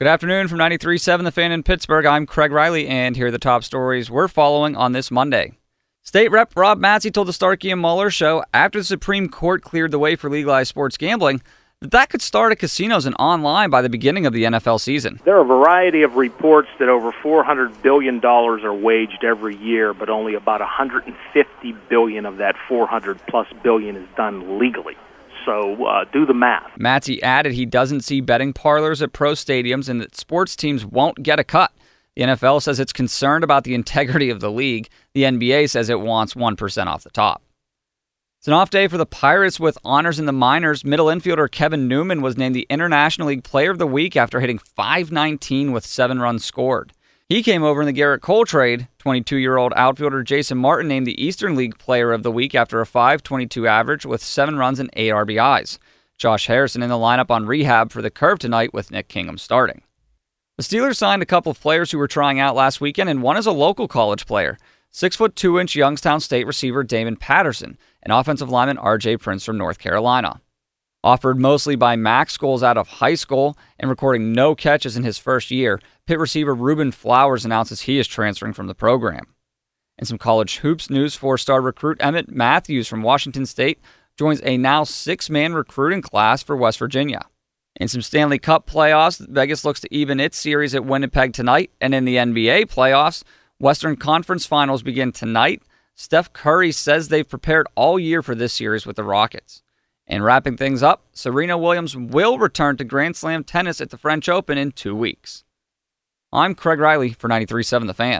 Good afternoon from 93.7 The Fan in Pittsburgh. I'm Craig Riley, and here are the top stories we're following on this Monday. State Rep Rob Matzie told the Starkey and Mueller show after the Supreme Court cleared the way for legalized sports gambling that that could start at casinos and online by the beginning of the NFL season. There are a variety of reports that over $400 billion are waged every year, but only about 150 billion of that 400 plus billion is done legally. So uh, do the math. Matzie added he doesn't see betting parlors at pro stadiums and that sports teams won't get a cut. The NFL says it's concerned about the integrity of the league. The NBA says it wants 1% off the top. It's an off day for the Pirates with honors in the minors. Middle infielder Kevin Newman was named the International League Player of the Week after hitting 519 with seven runs scored. He came over in the Gerrit Cole trade. 22 year old outfielder Jason Martin named the Eastern League Player of the Week after a 522 average with seven runs and eight RBIs. Josh Harrison in the lineup on rehab for the curve tonight with Nick Kingham starting. The Steelers signed a couple of players who were trying out last weekend, and one is a local college player. Six foot two inch Youngstown State receiver Damoun Patterson, and offensive lineman RJ Prince from North Carolina. Offered mostly by MAC Schools out of high school and recording no catches in his first year, Pitt receiver Ruben Flowers announces he is transferring from the program. In some college hoops news, four star recruit Emmitt Matthews from Washington State joins a now six man recruiting class for West Virginia. In some Stanley Cup playoffs, Vegas looks to even its series at Winnipeg tonight. And in the NBA playoffs, Western Conference finals begin tonight. Steph Curry says they've prepared all year for this series with the Rockets. And wrapping things up, Serena Williams will return to Grand Slam tennis at the French Open in two weeks. I'm Craig Riley for 93.7 The Fan.